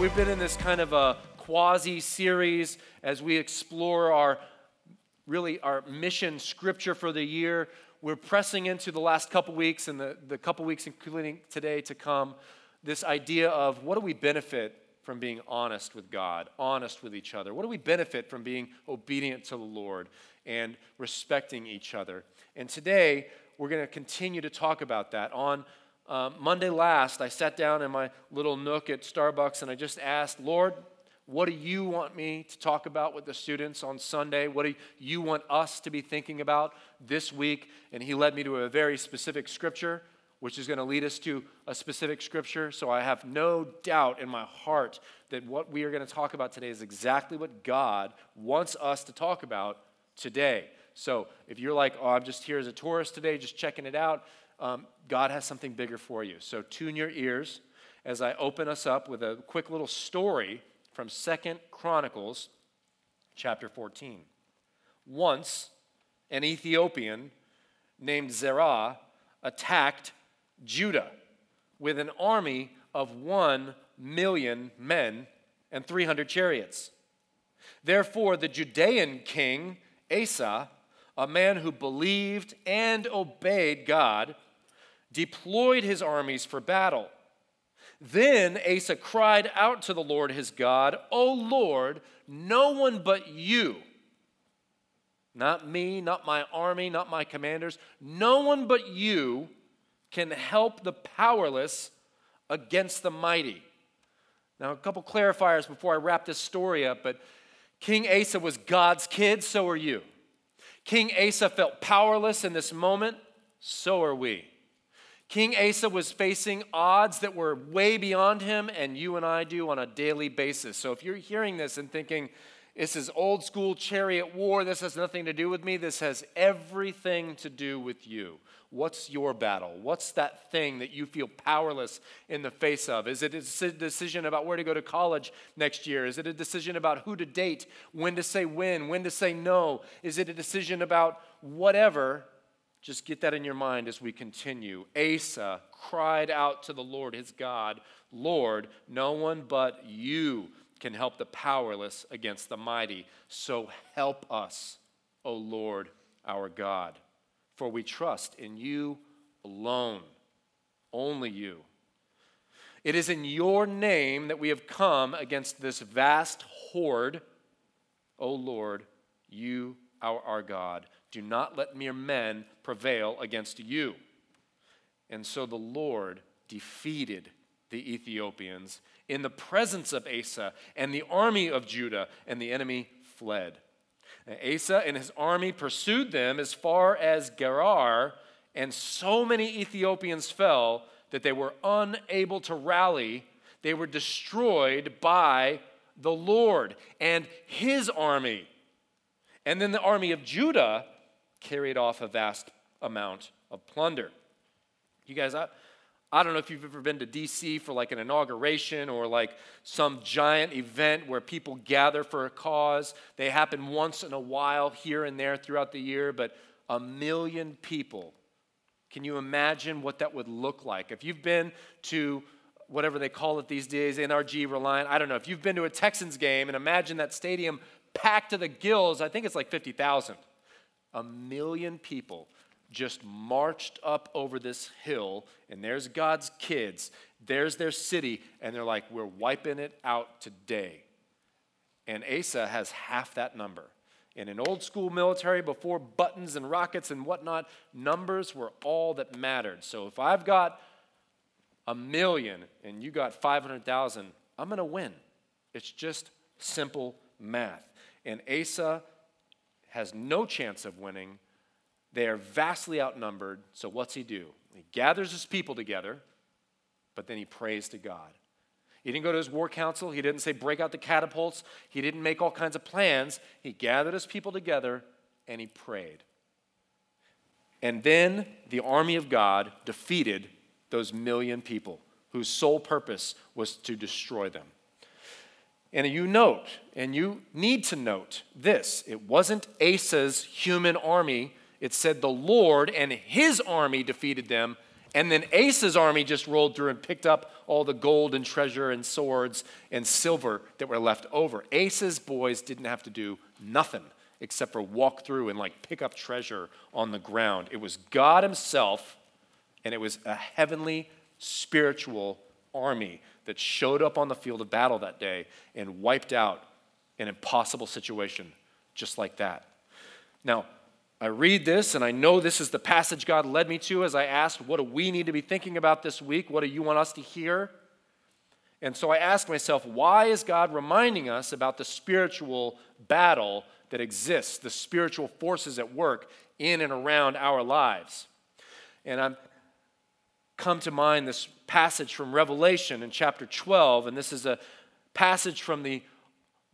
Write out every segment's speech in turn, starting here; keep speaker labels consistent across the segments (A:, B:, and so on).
A: we've been in this kind of a quasi series as we explore our really our mission scripture for the year. We're pressing into the last couple weeks and the, the couple weeks, including today to come, this idea of what do we benefit from being honest with God, honest with each other? What do we benefit from being obedient to the Lord and respecting each other? And today, we're going to continue to talk about that. On uh, Monday last, I sat down in my little nook at Starbucks and I just asked, Lord, what do you want me to talk about with the students on Sunday? What do you want us to be thinking about this week? And he led me to a very specific scripture, which is going to lead us to a specific scripture. So I have no doubt in my heart that what we are going to talk about today is exactly what God wants us to talk about today. So if you're like, oh, I'm just here as a tourist today, just checking it out, um, God has something bigger for you. So tune your ears as I open us up with a quick little story from Second Chronicles chapter 14. Once an Ethiopian named Zerah attacked Judah with an army of 1 million men and 300 chariots. Therefore, the Judean king Asa, a man who believed and obeyed God, deployed his armies for battle. Then Asa cried out to the Lord his God, O Lord, no one but you, not me, not my army, not my commanders, no one but you can help the powerless against the mighty. Now, a couple clarifiers before I wrap this story up, but King Asa was God's kid, so are you. King Asa felt powerless in this moment, so are we. King Asa was facing odds that were way beyond him, and you and I do on a daily basis. So if you're hearing this and thinking, this is old school chariot war, this has nothing to do with me, this has everything to do with you. What's your battle? What's that thing that you feel powerless in the face of? Is it a decision about where to go to college next year? Is it a decision about who to date, when to say when, when to say no? Is it a decision about whatever? Just get that in your mind as we continue. Asa cried out to the Lord his God, Lord, no one but you can help the powerless against the mighty. So help us, O Lord our God. For we trust in you alone, only you. It is in your name that we have come against this vast horde, O Lord, you, our, our God. Do not let mere men prevail against you. And so the Lord defeated the Ethiopians in the presence of Asa and the army of Judah, and the enemy fled. Asa and his army pursued them as far as Gerar, and so many Ethiopians fell that they were unable to rally. They were destroyed by the Lord and his army. And then the army of Judah carried off a vast amount of plunder. You guys, I, I don't know if you've ever been to DC for like an inauguration or like some giant event where people gather for a cause. They happen once in a while here and there throughout the year, but a million people. Can you imagine what that would look like? If you've been to whatever they call it these days, NRG Reliant, I don't know. If you've been to a Texans game and imagine that stadium packed to the gills, I think it's like 50,000 a million people just marched up over this hill, and there's God's kids, there's their city, and they're like, we're wiping it out today. And Asa has half that number. In an old school military, before buttons and rockets and whatnot, numbers were all that mattered. So if I've got a million and you got 500,000, I'm going to win. It's just simple math. And Asa has no chance of winning. They are vastly outnumbered. So, what's he do? He gathers his people together, but then he prays to God. He didn't go to his war council. He didn't say, break out the catapults. He didn't make all kinds of plans. He gathered his people together and he prayed. And then the army of God defeated those million people whose sole purpose was to destroy them. And you note, and you need to note this it wasn't Asa's human army. It said the Lord and his army defeated them, And then Asa's army just rolled through and picked up all the gold and treasure and swords and silver that were left over. Asa's boys didn't have to do nothing except for walk through and like pick up treasure on the ground. It was God Himself, and it was a heavenly spiritual army that showed up on the field of battle that day and wiped out an impossible situation just like that. Now, I read this and I know this is the passage God led me to as I asked, What do we need to be thinking about this week? What do you want us to hear? And so I ask myself, why is God reminding us about the spiritual battle that exists, the spiritual forces at work in and around our lives? And I'm come to mind this passage from Revelation in chapter 12, and this is a passage from the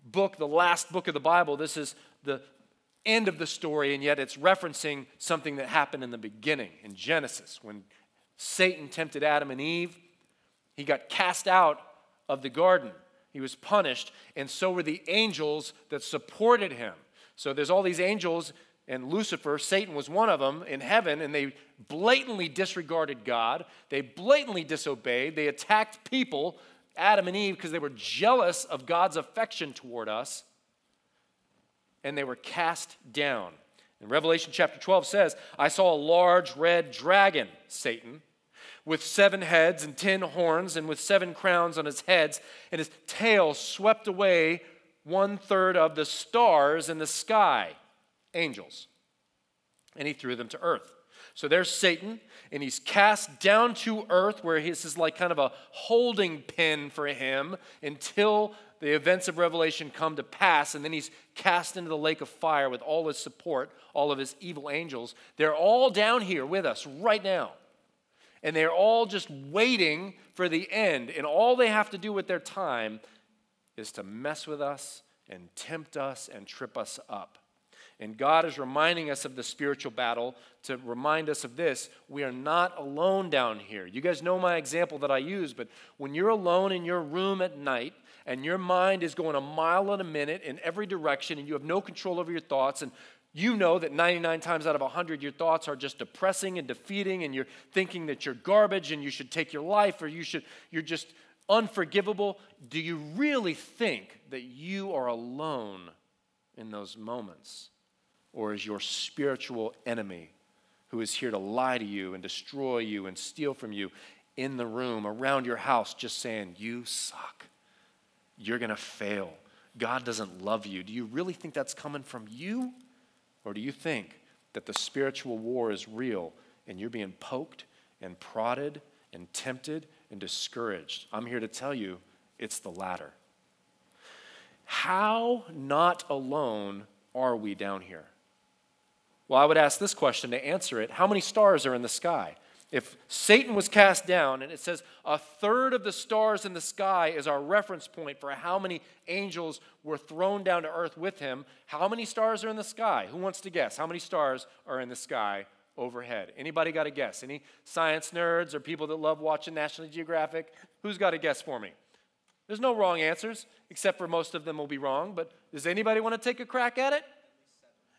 A: book, the last book of the Bible. This is the end of the story, and yet it's referencing something that happened in the beginning in Genesis when Satan tempted Adam and Eve. He got cast out of the garden. He was punished, and so were the angels that supported him. So there's all these angels, and Lucifer, Satan was one of them in heaven, and they blatantly disregarded God. They blatantly disobeyed. They attacked people, Adam and Eve, because they were jealous of God's affection toward us and they were cast down. And Revelation chapter 12 says, I saw a large red dragon, Satan, with seven heads and ten horns, and with seven crowns on his heads, and his tail swept away one third of the stars in the sky, angels. And he threw them to earth. So there's Satan, and he's cast down to earth, where this is like kind of a holding pen for him until the events of Revelation come to pass, and then he's cast into the lake of fire with all his support, all of his evil angels. They're all down here with us right now. And they're all just waiting for the end. And all they have to do with their time is to mess with us and tempt us and trip us up. And God is reminding us of the spiritual battle to remind us of this. We are not alone down here. You guys know my example that I use, but when you're alone in your room at night and your mind is going a mile in a minute in every direction and you have no control over your thoughts and you know that 99 times out of 100 your thoughts are just depressing and defeating and you're thinking that you're garbage and you should take your life or you should you're just unforgivable do you really think that you are alone in those moments or is your spiritual enemy who is here to lie to you and destroy you and steal from you in the room around your house just saying you suck you're going to fail. God doesn't love you. Do you really think that's coming from you? Or do you think that the spiritual war is real and you're being poked and prodded and tempted and discouraged? I'm here to tell you it's the latter. How not alone are we down here? Well, I would ask this question to answer it How many stars are in the sky? If Satan was cast down, and it says a third of the stars in the sky is our reference point for how many angels were thrown down to earth with him, how many stars are in the sky? Who wants to guess? How many stars are in the sky overhead? Anybody got a guess? Any science nerds or people that love watching National Geographic? Who's got a guess for me? There's no wrong answers, except for most of them will be wrong, but does anybody want to take a crack at it?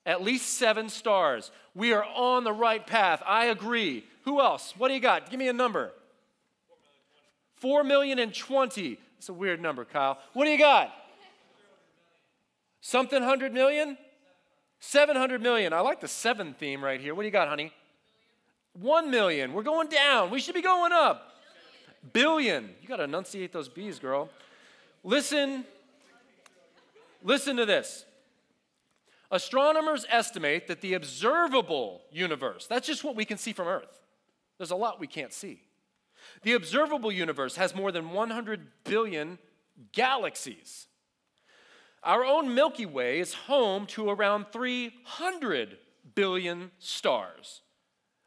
A: At least seven stars. We are on the right path. I agree. Who else? What do you got? Give me a number. Four million and twenty. It's a weird number, Kyle. What do you got? Something hundred million? 700 million. I like the seven theme right here. What do you got, honey? One million. We're going down. We should be going up. Billion. You got to enunciate those B's, girl. Listen. Listen to this. Astronomers estimate that the observable universe, that's just what we can see from Earth, there's a lot we can't see. The observable universe has more than 100 billion galaxies. Our own Milky Way is home to around 300 billion stars,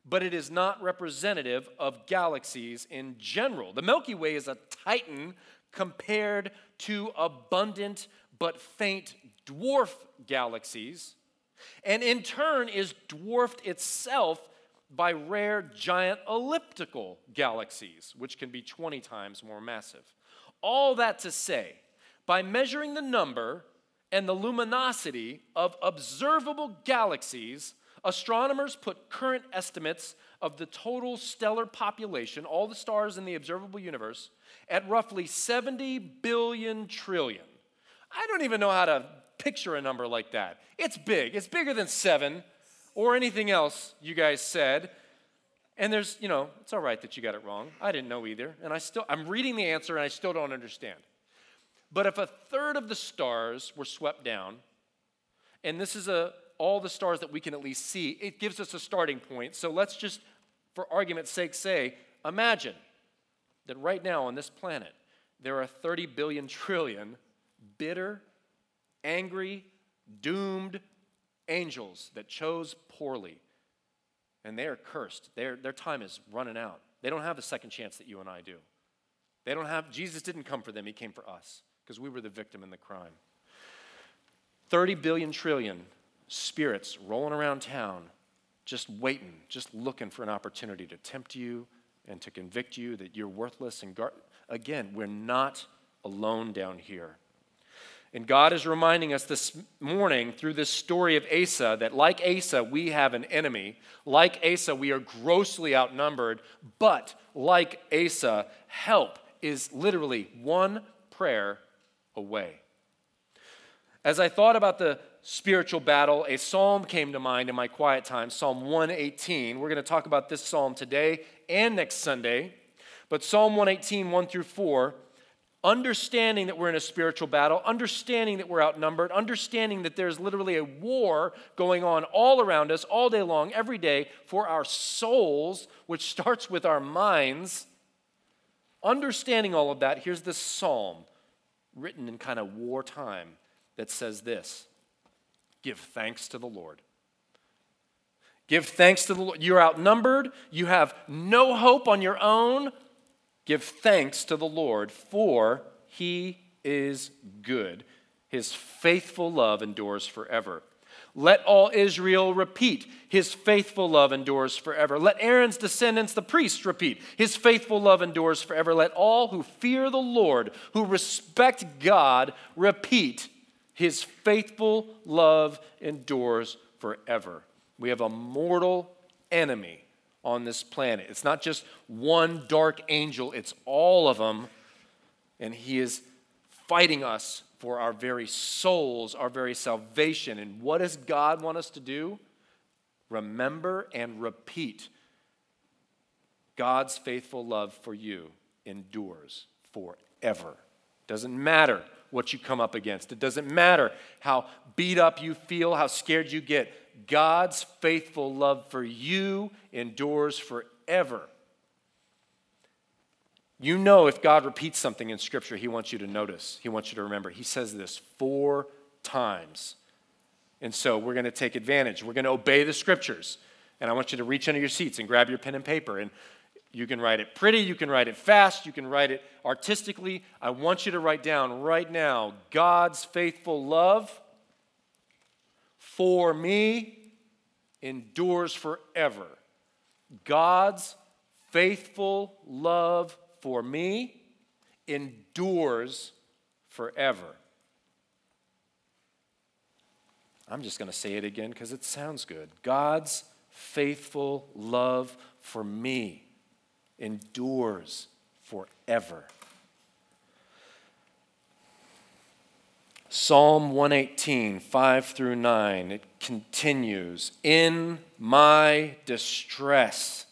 A: but it is not representative of galaxies in general. The Milky Way is a titan compared to abundant but faint dwarf galaxies, and in turn is dwarfed itself by rare giant elliptical galaxies, which can be 20 times more massive. All that to say, by measuring the number and the luminosity of observable galaxies, Astronomers put current estimates of the total stellar population, all the stars in the observable universe, at roughly 70 billion trillion. I don't even know how to picture a number like that. It's big, it's bigger than seven or anything else you guys said. And there's, you know, it's all right that you got it wrong. I didn't know either. And I still, I'm reading the answer and I still don't understand. But if a third of the stars were swept down, and this is a, all the stars that we can at least see, it gives us a starting point. So let's just, for argument's sake, say, imagine that right now on this planet, there are 30 billion trillion bitter, angry, doomed angels that chose poorly. And they are cursed. Their, their time is running out. They don't have the second chance that you and I do. They don't have, Jesus didn't come for them, He came for us because we were the victim in the crime. 30 billion trillion spirits rolling around town, just waiting, just looking for an opportunity to tempt you and to convict you that you're worthless. And gar- again, we're not alone down here. And God is reminding us this morning through this story of Asa that, like Asa, we have an enemy. Like Asa, we are grossly outnumbered. But like Asa, help is literally one prayer away. As I thought about the spiritual battle, a psalm came to mind in my quiet time Psalm 118. We're going to talk about this psalm today and next Sunday. But Psalm 118, 1 through 4 understanding that we're in a spiritual battle, understanding that we're outnumbered, understanding that there's literally a war going on all around us, all day long, every day, for our souls, which starts with our minds. Understanding all of that, here's this psalm written in kind of wartime that says this Give thanks to the Lord. Give thanks to the Lord. You're outnumbered. You have no hope on your own. Give thanks to the Lord, for he is good. His faithful love endures forever. Let all Israel repeat, His faithful love endures forever. Let Aaron's descendants, the priests, repeat, His faithful love endures forever. Let all who fear the Lord, who respect God, repeat, His faithful love endures forever. We have a mortal enemy on this planet. It's not just one dark angel, it's all of them. And he is fighting us for our very souls, our very salvation. And what does God want us to do? Remember and repeat God's faithful love for you endures forever. Doesn't matter what you come up against. It doesn't matter how beat up you feel, how scared you get. God's faithful love for you endures forever. You know, if God repeats something in Scripture, He wants you to notice, He wants you to remember. He says this four times. And so we're going to take advantage. We're going to obey the Scriptures. And I want you to reach under your seats and grab your pen and paper. And you can write it pretty, you can write it fast, you can write it artistically. I want you to write down right now God's faithful love for me endures forever. God's faithful love for me endures forever. I'm just going to say it again because it sounds good. God's faithful love for me endures forever. Psalm 118, 5 through 9, it continues In my distress,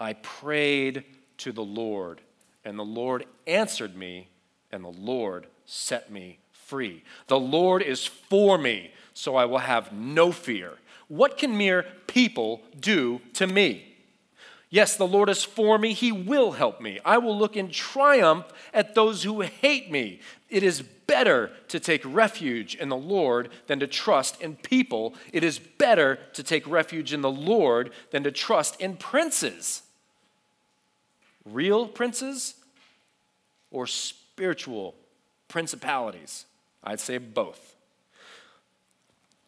A: I prayed to the Lord, and the Lord answered me, and the Lord set me free. The Lord is for me, so I will have no fear. What can mere people do to me? Yes, the Lord is for me. He will help me. I will look in triumph at those who hate me. It is better to take refuge in the Lord than to trust in people. It is better to take refuge in the Lord than to trust in princes. Real princes or spiritual principalities? I'd say both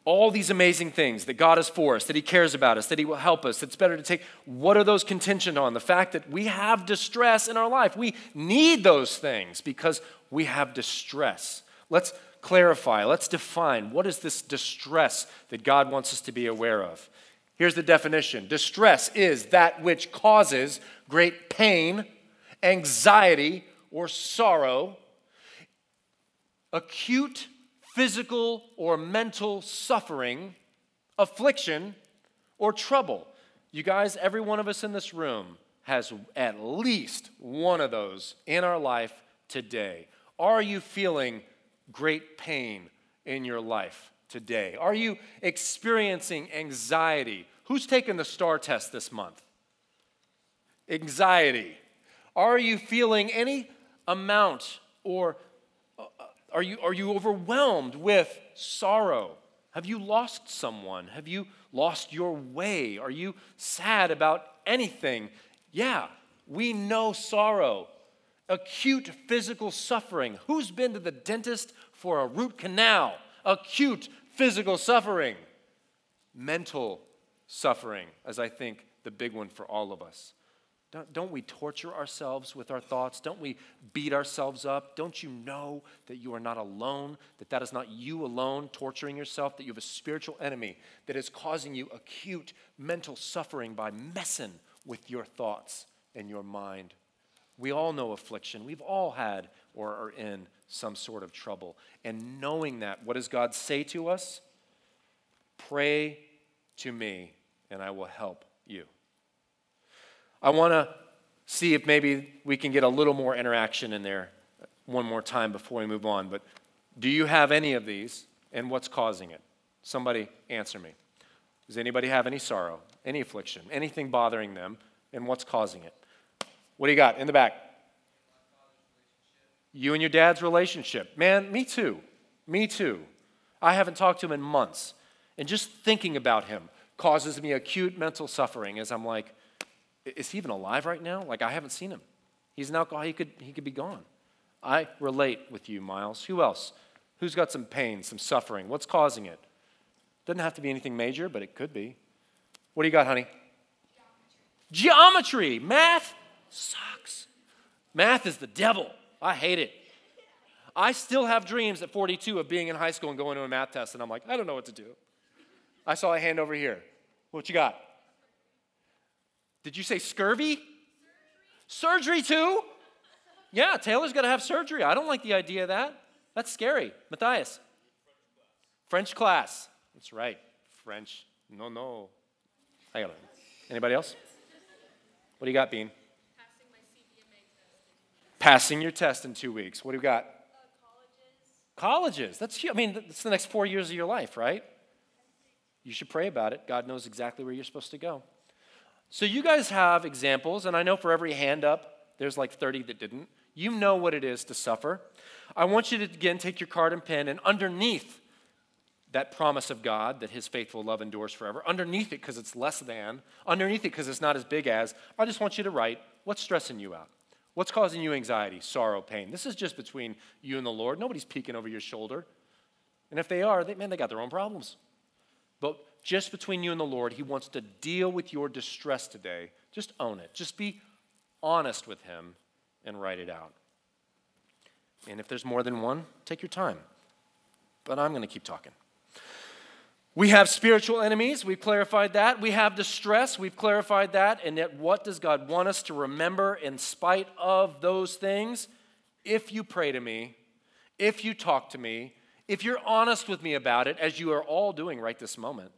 A: all these amazing things that God is for us, that He cares about us, that He will help us. It's better to take what are those contingent on? The fact that we have distress in our life. We need those things because we have distress. Let's clarify, let's define what is this distress that God wants us to be aware of. Here's the definition distress is that which causes great pain, anxiety, or sorrow, acute physical or mental suffering, affliction, or trouble. You guys, every one of us in this room has at least one of those in our life today. Are you feeling great pain in your life today? Are you experiencing anxiety? Who's taken the STAAR test this month? Anxiety. Are you feeling any amount or are you, are you overwhelmed with sorrow? Have you lost someone? Have you lost your way? Are you sad about anything? Yeah, we know sorrow, acute physical suffering. Who's been to the dentist for a root canal? Acute physical suffering. Mental suffering, as I think the big one for all of us. Don't, don't we torture ourselves with our thoughts? Don't we beat ourselves up? Don't you know that you are not alone? That that is not you alone torturing yourself? That you have a spiritual enemy that is causing you acute mental suffering by messing with your thoughts and your mind? We all know affliction. We've all had or are in some sort of trouble. And knowing that, what does God say to us? Pray to me, and I will help you. I want to see if maybe we can get a little more interaction in there one more time before we move on. But do you have any of these, and what's causing it? Somebody answer me. Does anybody have any sorrow, any affliction, anything bothering them, and what's causing it? What do you got in the back? You and your dad's relationship. Man, me too. Me too. I haven't talked to him in months. And just thinking about him causes me acute mental suffering as I'm like, is he even alive right now? Like, I haven't seen him. He's an alcoholic. He could, he could be gone. I relate with you, Miles. Who else? Who's got some pain, some suffering? What's causing it? Doesn't have to be anything major, but it could be. What do you got, honey? Geometry. Geometry. Math sucks. Math is the devil. I hate it. I still have dreams at 42 of being in high school and going to a math test, and I'm like, I don't know what to do. I saw a hand over here. What you got? Did you say scurvy? Surgery, surgery too? Yeah, Taylor's got to have surgery. I don't like the idea of that. That's scary. Matthias. French class. That's right. French. No, no. I got it. Anybody else? What do you got, Bean? Passing my CBMA test. Passing your test in two weeks. What do you got? Uh, colleges. Colleges. That's I mean, that's the next four years of your life, right? You should pray about it. God knows exactly where you're supposed to go. So you guys have examples, and I know for every hand up, there's like 30 that didn't. You know what it is to suffer. I want you to again take your card and pen, and underneath that promise of God that his faithful love endures forever, underneath it because it's less than, underneath it because it's not as big as, I just want you to write what's stressing you out? What's causing you anxiety, sorrow, pain? This is just between you and the Lord. Nobody's peeking over your shoulder. And if they are, they, man, they got their own problems. But just between you and the Lord, He wants to deal with your distress today. Just own it. Just be honest with Him and write it out. And if there's more than one, take your time. But I'm going to keep talking. We have spiritual enemies, we've clarified that. We have distress, we've clarified that. And yet, what does God want us to remember in spite of those things? If you pray to me, if you talk to me, if you're honest with me about it, as you are all doing right this moment,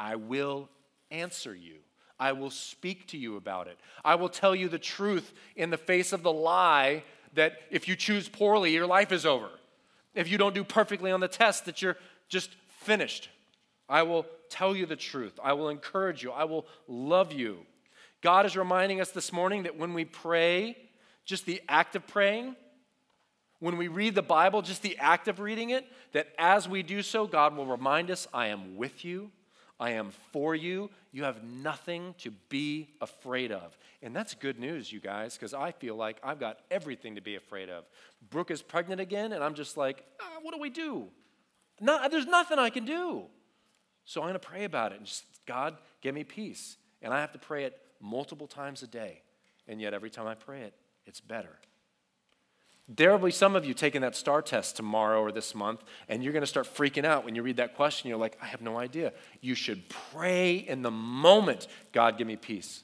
A: I will answer you. I will speak to you about it. I will tell you the truth in the face of the lie that if you choose poorly, your life is over. If you don't do perfectly on the test, that you're just finished. I will tell you the truth. I will encourage you. I will love you. God is reminding us this morning that when we pray, just the act of praying, when we read the Bible, just the act of reading it, that as we do so, God will remind us, I am with you, I am for you, you have nothing to be afraid of. And that's good news, you guys, because I feel like I've got everything to be afraid of. Brooke is pregnant again, and I'm just like, ah, what do we do? There's nothing I can do. So I'm going to pray about it and just, God, give me peace. And I have to pray it multiple times a day. And yet, every time I pray it, it's better. There will be some of you taking that STAAR test tomorrow or this month, and you're going to start freaking out when you read that question. You're like, I have no idea. You should pray in the moment, God, give me peace.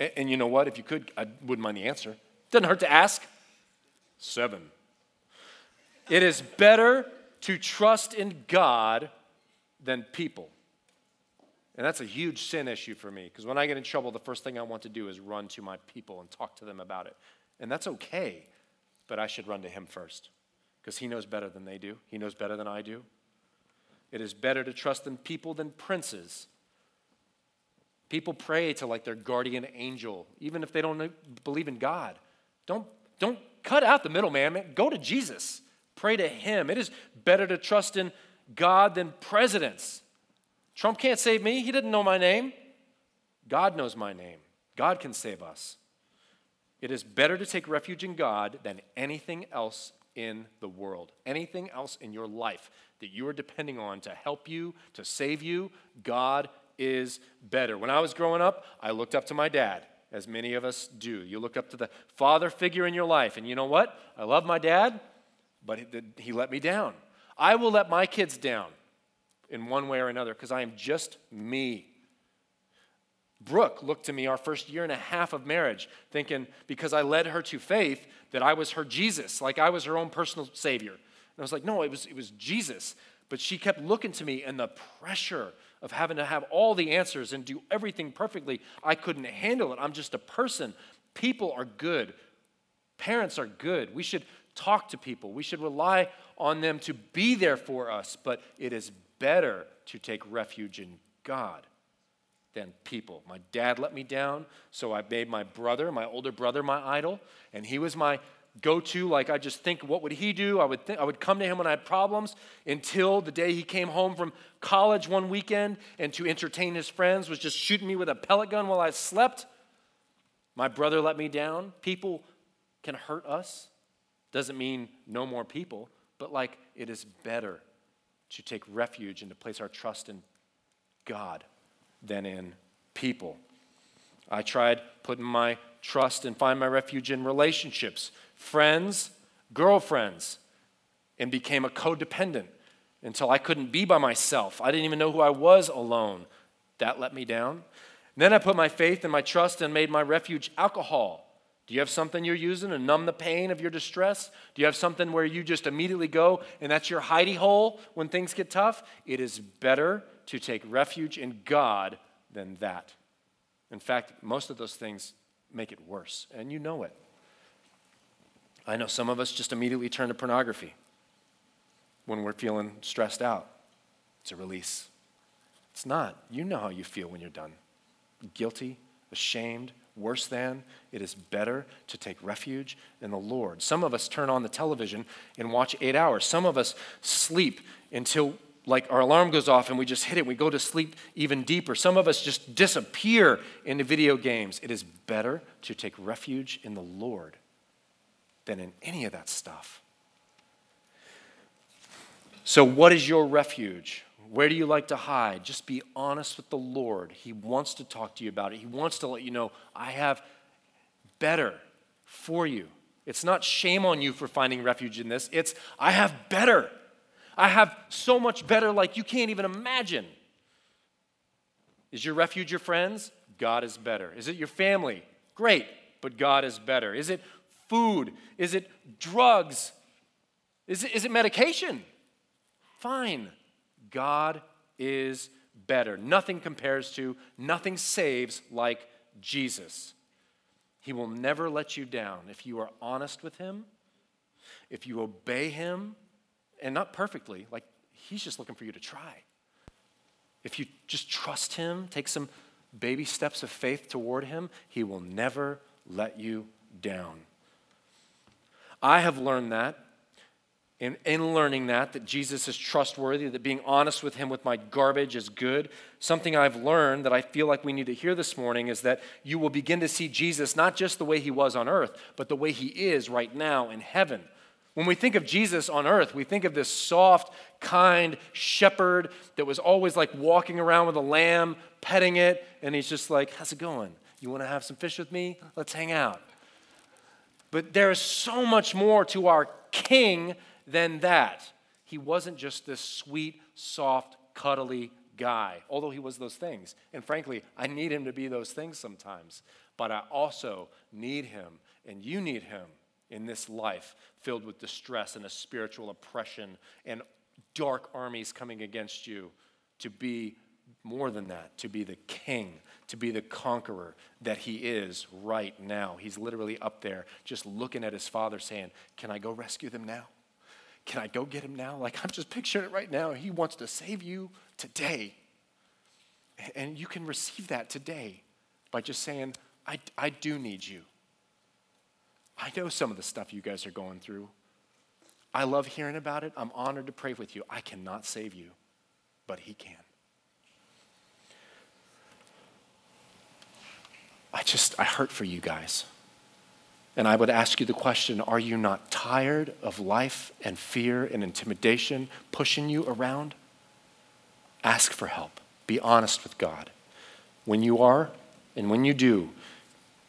A: And, and you know what? If you could, I wouldn't mind the answer. Doesn't hurt to ask. Seven. It is better to trust in God than people. And that's a huge sin issue for me because when I get in trouble, the first thing I want to do is run to my people and talk to them about it. And that's okay, but I should run to Him first because He knows better than they do, He knows better than I do. It is better to trust in people than princes. People pray to like their guardian angel, even if they don't believe in God. Don't, don't cut out the middleman, man. Go to Jesus. Pray to Him. It is better to trust in God than presidents. Trump can't save me. He didn't know my name. God knows my name. God can save us. It is better to take refuge in God than anything else in the world. Anything else in your life that you are depending on to help you, to save you, God is better. When I was growing up, I looked up to my dad, as many of us do. You look up to the father figure in your life, and you know what? I love my dad, but he let me down. I will let my kids down in one way or another because I am just me. Brooke looked to me our first year and a half of marriage, thinking because I led her to faith that I was her Jesus, like I was her own personal savior. And I was like, no, it was, it was Jesus. But she kept looking to me, and the pressure of having to have all the answers and do everything perfectly, I couldn't handle it. I'm just a person. People are good, parents are good. We should talk to people, we should rely on them to be there for us, but it is better to take refuge in God than people. My dad let me down, so I made my brother, my older brother, my idol, and he was my go to. Like, I just think, what would he do? I would, I would come to him when I had problems until the day he came home from college one weekend and to entertain his friends was just shooting me with a pellet gun while I slept. My brother let me down. People can hurt us. Doesn't mean no more people, but like it is better to take refuge and to place our trust in God than in people. I tried putting my trust and find my refuge in relationships, friends, girlfriends, and became a codependent until I couldn't be by myself. I didn't even know who I was alone. That let me down. And then I put my faith and my trust and made my refuge alcohol. Do you have something you're using to numb the pain of your distress? Do you have something where you just immediately go and that's your hidey hole when things get tough? It is better to take refuge in God than that. In fact, most of those things make it worse, and you know it. I know some of us just immediately turn to pornography when we're feeling stressed out. It's a release. It's not. You know how you feel when you're done guilty, ashamed, worse than. It is better to take refuge in the Lord. Some of us turn on the television and watch eight hours. Some of us sleep until like our alarm goes off and we just hit it. We go to sleep even deeper. Some of us just disappear into video games. It is better to take refuge in the Lord than in any of that stuff. So, what is your refuge? Where do you like to hide? Just be honest with the Lord. He wants to talk to you about it. He wants to let you know, I have better for you. It's not shame on you for finding refuge in this, it's, I have better. I have so much better, like you can't even imagine. Is your refuge your friends? God is better. Is it your family? Great, but God is better. Is it food? Is it drugs? Is it, is it medication? Fine. God is better. Nothing compares to, nothing saves like Jesus. He will never let you down if you are honest with Him, if you obey Him, and not perfectly, like He's just looking for you to try. If you just trust Him, take some baby steps of faith toward Him, He will never let you down. I have learned that in, in learning that, that Jesus is trustworthy, that being honest with him with my garbage is good, something I've learned that I feel like we need to hear this morning is that you will begin to see Jesus not just the way he was on earth, but the way he is right now in heaven. When we think of Jesus on earth, we think of this soft, kind shepherd that was always like walking around with a lamb, petting it, and he's just like, How's it going? You want to have some fish with me? Let's hang out. But there is so much more to our king than that. He wasn't just this sweet, soft, cuddly guy, although he was those things. And frankly, I need him to be those things sometimes. But I also need him, and you need him in this life filled with distress and a spiritual oppression and dark armies coming against you to be more than that, to be the king, to be the conqueror that he is right now. He's literally up there just looking at his father saying, Can I go rescue them now? Can I go get him now? Like, I'm just picturing it right now. He wants to save you today. And you can receive that today by just saying, I, I do need you. I know some of the stuff you guys are going through. I love hearing about it. I'm honored to pray with you. I cannot save you, but He can. I just, I hurt for you guys. And I would ask you the question are you not tired of life and fear and intimidation pushing you around? Ask for help. Be honest with God. When you are, and when you do,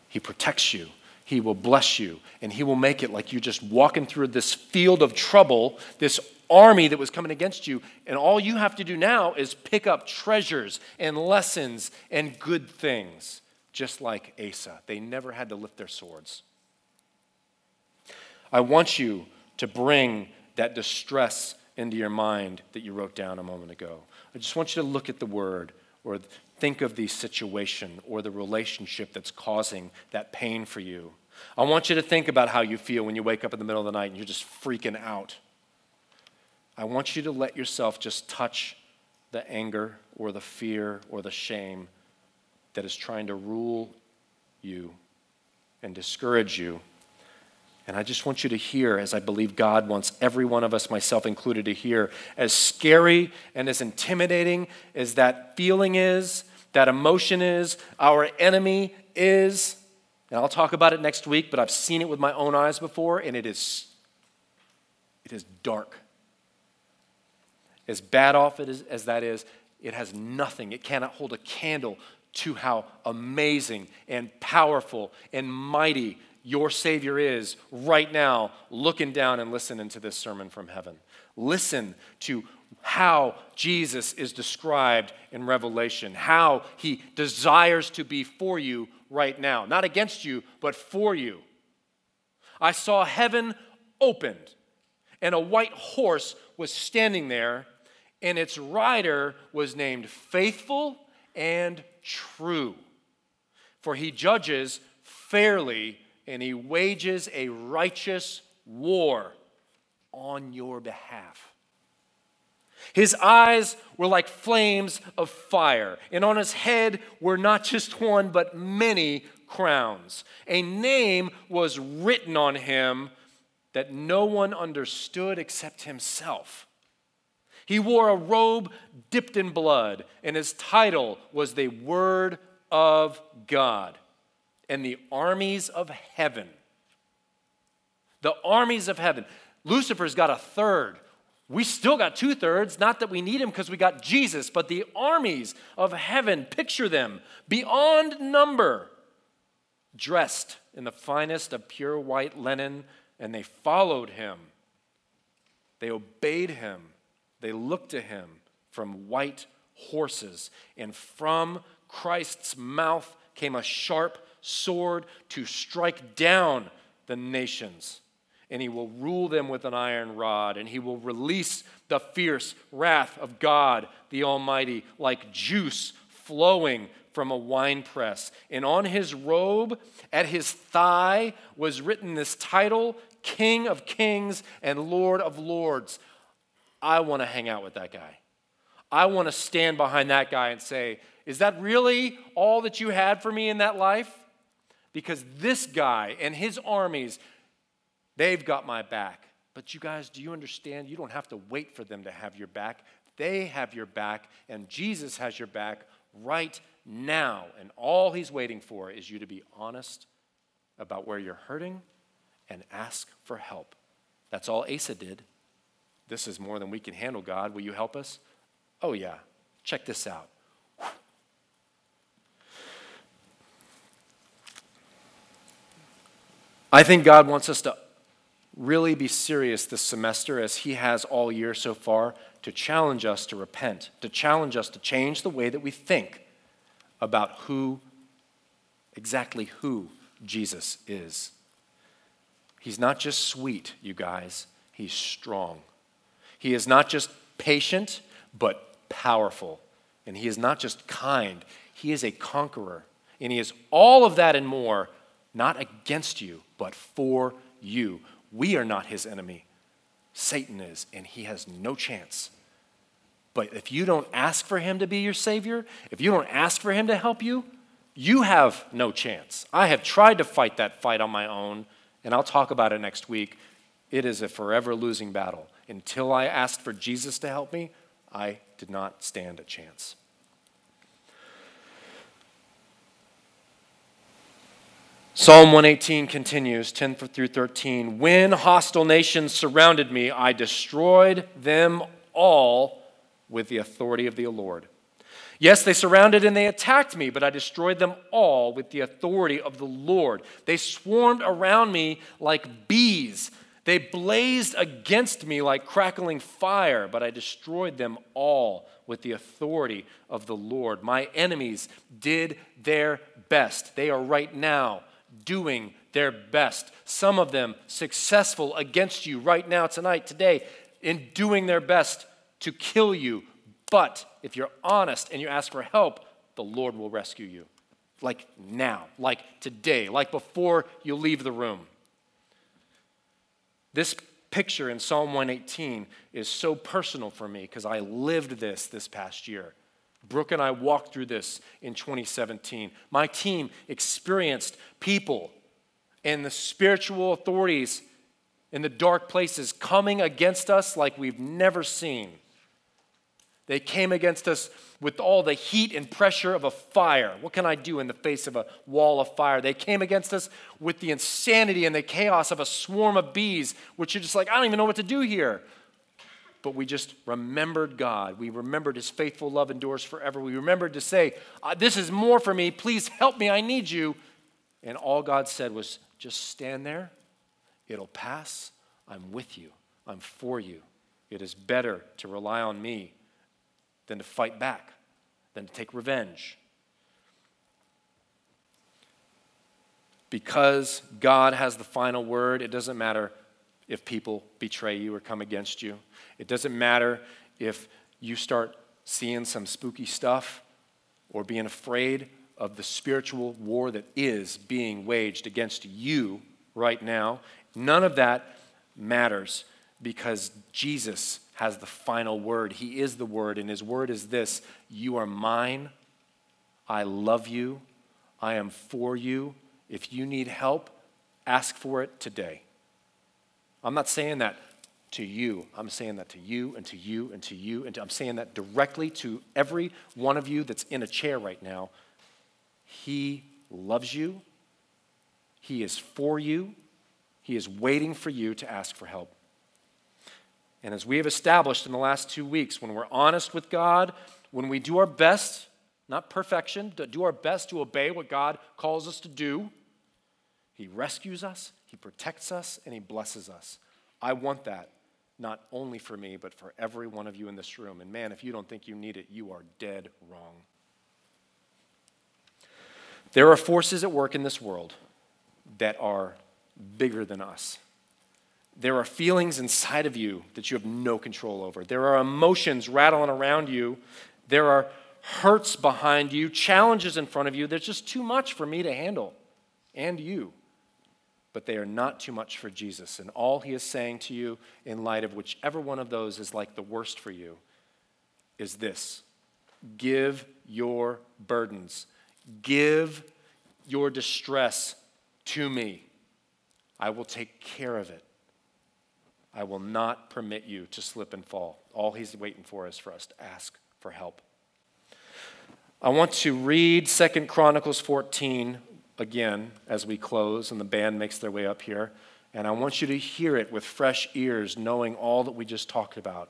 A: He protects you. He will bless you, and He will make it like you're just walking through this field of trouble, this army that was coming against you. And all you have to do now is pick up treasures and lessons and good things, just like Asa. They never had to lift their swords. I want you to bring that distress into your mind that you wrote down a moment ago. I just want you to look at the word or think of the situation or the relationship that's causing that pain for you. I want you to think about how you feel when you wake up in the middle of the night and you're just freaking out. I want you to let yourself just touch the anger or the fear or the shame that is trying to rule you and discourage you and I just want you to hear, as I believe God wants every one of us, myself included, to hear, as scary and as intimidating as that feeling is, that emotion is, our enemy is. And I'll talk about it next week, but I've seen it with my own eyes before, and it is, it is dark. As bad off it is, as that is, it has nothing. It cannot hold a candle to how amazing and powerful and mighty your Savior is right now, looking down and listening to this sermon from heaven. Listen to how Jesus is described in Revelation, how he desires to be for you right now. Not against you, but for you. I saw heaven opened, and a white horse was standing there, and its rider was named Faithful and True. For he judges fairly and he wages a righteous war on your behalf. His eyes were like flames of fire, and on his head were not just one, but many crowns. A name was written on him that no one understood except himself. He wore a robe dipped in blood, and his title was the Word of God and the armies of heaven. The armies of heaven. Lucifer's got a third. We still got two thirds, not that we need him because we got Jesus, but the armies of heaven, picture them, beyond number, dressed in the finest of pure white linen, and they followed him. They obeyed him. They looked to him from white horses, and from Christ's mouth came a sharp sword to strike down the nations. And he will rule them with an iron rod, and he will release the fierce wrath of God the Almighty like juice flowing from a winepress. And on his robe, at his thigh, was written this title King of Kings and Lord of Lords. I want to hang out with that guy. I want to stand behind that guy and say, Is that really all that you had for me in that life? because this guy and his armies, they've got my back. But you guys, do you understand? You don't have to wait for them to have your back. They have your back, and Jesus has your back right now. And all he's waiting for is you to be honest about where you're hurting and ask for help. That's all Asa did. This is more than we can handle, God. Will you help us? Oh, yeah. Check this out. I think God wants us to really be serious this semester, as He has all year so far, to challenge us to repent, to challenge us to change the way that we think about who, exactly who Jesus is. He's not just sweet, you guys, He's strong. He is not just patient, but powerful. And He is not just kind, He is a conqueror. And He is all of that and more, not against you, but for you. We are not His enemy. Satan is, and He has no chance. But if you don't ask for Him to be your Savior, if you don't ask for Him to help you, you have no chance. I have tried to fight that fight on my own, and I'll talk about it next week. It is a forever losing battle. Until I asked for Jesus to help me, I did not stand a chance. Psalm 118 continues, 10 through 13. When hostile nations surrounded me, I destroyed them all with the authority of the Lord. Yes, they surrounded and they attacked me, but I destroyed them all with the authority of the Lord. They swarmed around me like bees. They blazed against me like crackling fire, but I destroyed them all with the authority of the Lord. My enemies did their best. They are right now doing their best. Some of them successful against you right now, tonight, today, in doing their best to kill you, but if you're honest and you ask for help, the Lord will rescue you. Like now, like today, like before you leave the room. This picture in Psalm 118 is so personal for me because I lived this this past year. Brooke and I walked through this in 2017. My team experienced people and the spiritual authorities in the dark places coming against us like we've never seen. They came against us with all the heat and pressure of a fire. What can I do in the face of a wall of fire? They came against us with the insanity and the chaos of a swarm of bees, which are just like, I don't even know what to do here. But we just remembered God. We remembered His faithful love endures forever. We remembered to say, uh, This is more for me. Please help me. I need you. And all God said was, Just stand there. It'll pass. I'm with you. I'm for you. It is better to rely on me than to fight back, than to take revenge. Because God has the final word, it doesn't matter if people betray you or come against you. It doesn't matter if you start seeing some spooky stuff or being afraid of the spiritual war that is being waged against you right now. None of that matters because Jesus has the final word. He is the word, and his word is this You are mine. I love you. I am for you. If you need help, ask for it today. I'm not saying that to you. I'm saying that to you and to you and to you. And to, I'm saying that directly to every one of you that's in a chair right now. He loves you. He is for you. He is waiting for you to ask for help. And as we have established in the last two weeks, when we're honest with God, when we do our best, not perfection, do our best to obey what God calls us to do, He rescues us, He protects us, and He blesses us. I want that, not only for me, but for every one of you in this room. And man, if you don't think you need it, you are dead wrong. There are forces at work in this world that are bigger than us. There are feelings inside of you that you have no control over. There are emotions rattling around you. There are hurts behind you, challenges in front of you. There's just too much for me to handle and you. But they are not too much for Jesus. And all he is saying to you, in light of whichever one of those is like the worst for you, is this give your burdens, give your distress to me. I will take care of it. I will not permit you to slip and fall. All he's waiting for is for us to ask for help. I want to read Second Chronicles 14 again as we close and the band makes their way up here. And I want you to hear it with fresh ears, knowing all that we just talked about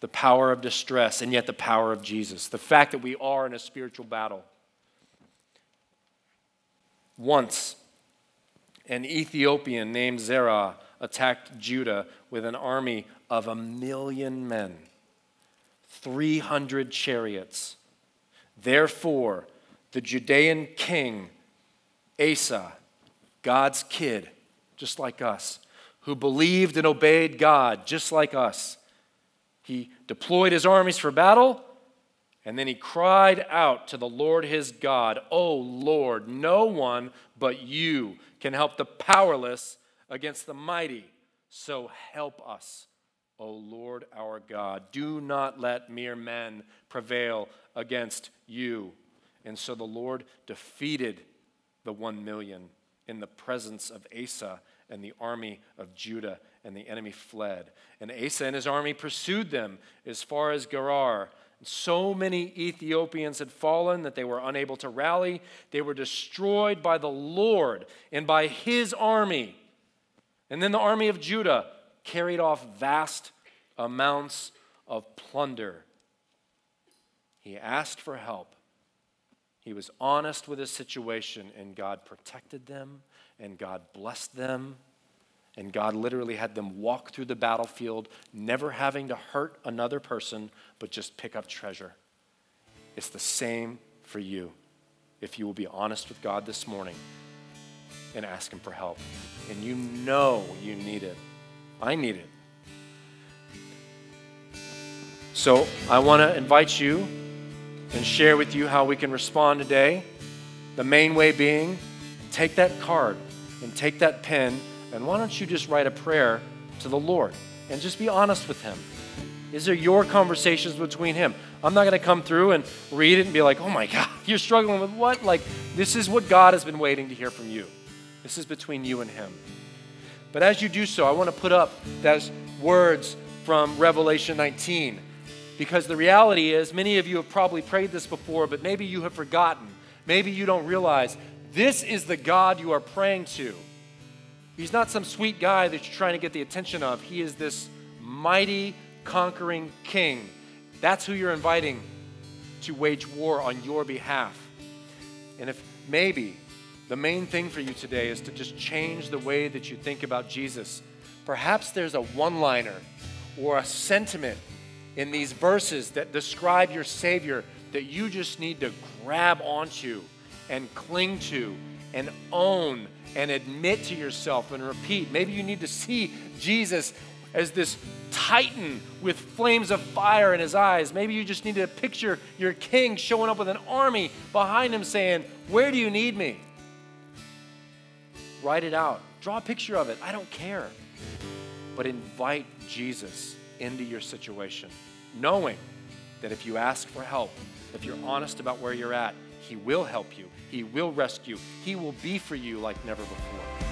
A: the power of distress and yet the power of Jesus, the fact that we are in a spiritual battle. Once an Ethiopian named Zerah attacked Judah with an army of a million men, 300 chariots. Therefore, the Judean king, Asa, God's kid, just like us, who believed and obeyed God, just like us, he deployed his armies for battle and then he cried out to the Lord his God, O Lord, no one but you can help the powerless against the mighty. So help us, O Lord our God. Do not let mere men prevail against you. And so the Lord defeated the one million in the presence of Asa and the army of Judah, and the enemy fled. And Asa and his army pursued them as far as Gerar so many Ethiopians had fallen that they were unable to rally. They were destroyed by the Lord and by his army. And then the army of Judah carried off vast amounts of plunder. He asked for help. He was honest with his situation, and God protected them, and God blessed them. And God literally had them walk through the battlefield, never having to hurt another person, but just pick up treasure. It's the same for you if you will be honest with God this morning and ask Him for help. And you know you need it. I need it. So I want to invite you and share with you how we can respond today. The main way being take that card and take that pen and why don't you just write a prayer to the Lord and just be honest with Him? These are your conversations between Him. I'm not going to come through and read it and be like, oh my God, you're struggling with what? Like, this is what God has been waiting to hear from you. This is between you and Him. But as you do so, I want to put up those words from Revelation 19. Because the reality is, many of you have probably prayed this before, but maybe you have forgotten. Maybe you don't realize this is the God you are praying to. He's not some sweet guy that you're trying to get the attention of. He is this mighty, conquering king. That's who you're inviting to wage war on your behalf. And if maybe the main thing for you today is to just change the way that you think about Jesus, perhaps there's a one liner or a sentiment in these verses that describe your Savior that you just need to grab onto and cling to and own and admit to yourself and repeat. Maybe you need to see Jesus as this titan with flames of fire in his eyes. Maybe you just need to picture your king showing up with an army behind him saying, Where do you need me? Write it out. Draw a picture of it. I don't care. But invite Jesus into your situation, knowing that if you ask for help, if you're honest about where you're at, he will help you. He will rescue. He will be for you like never before.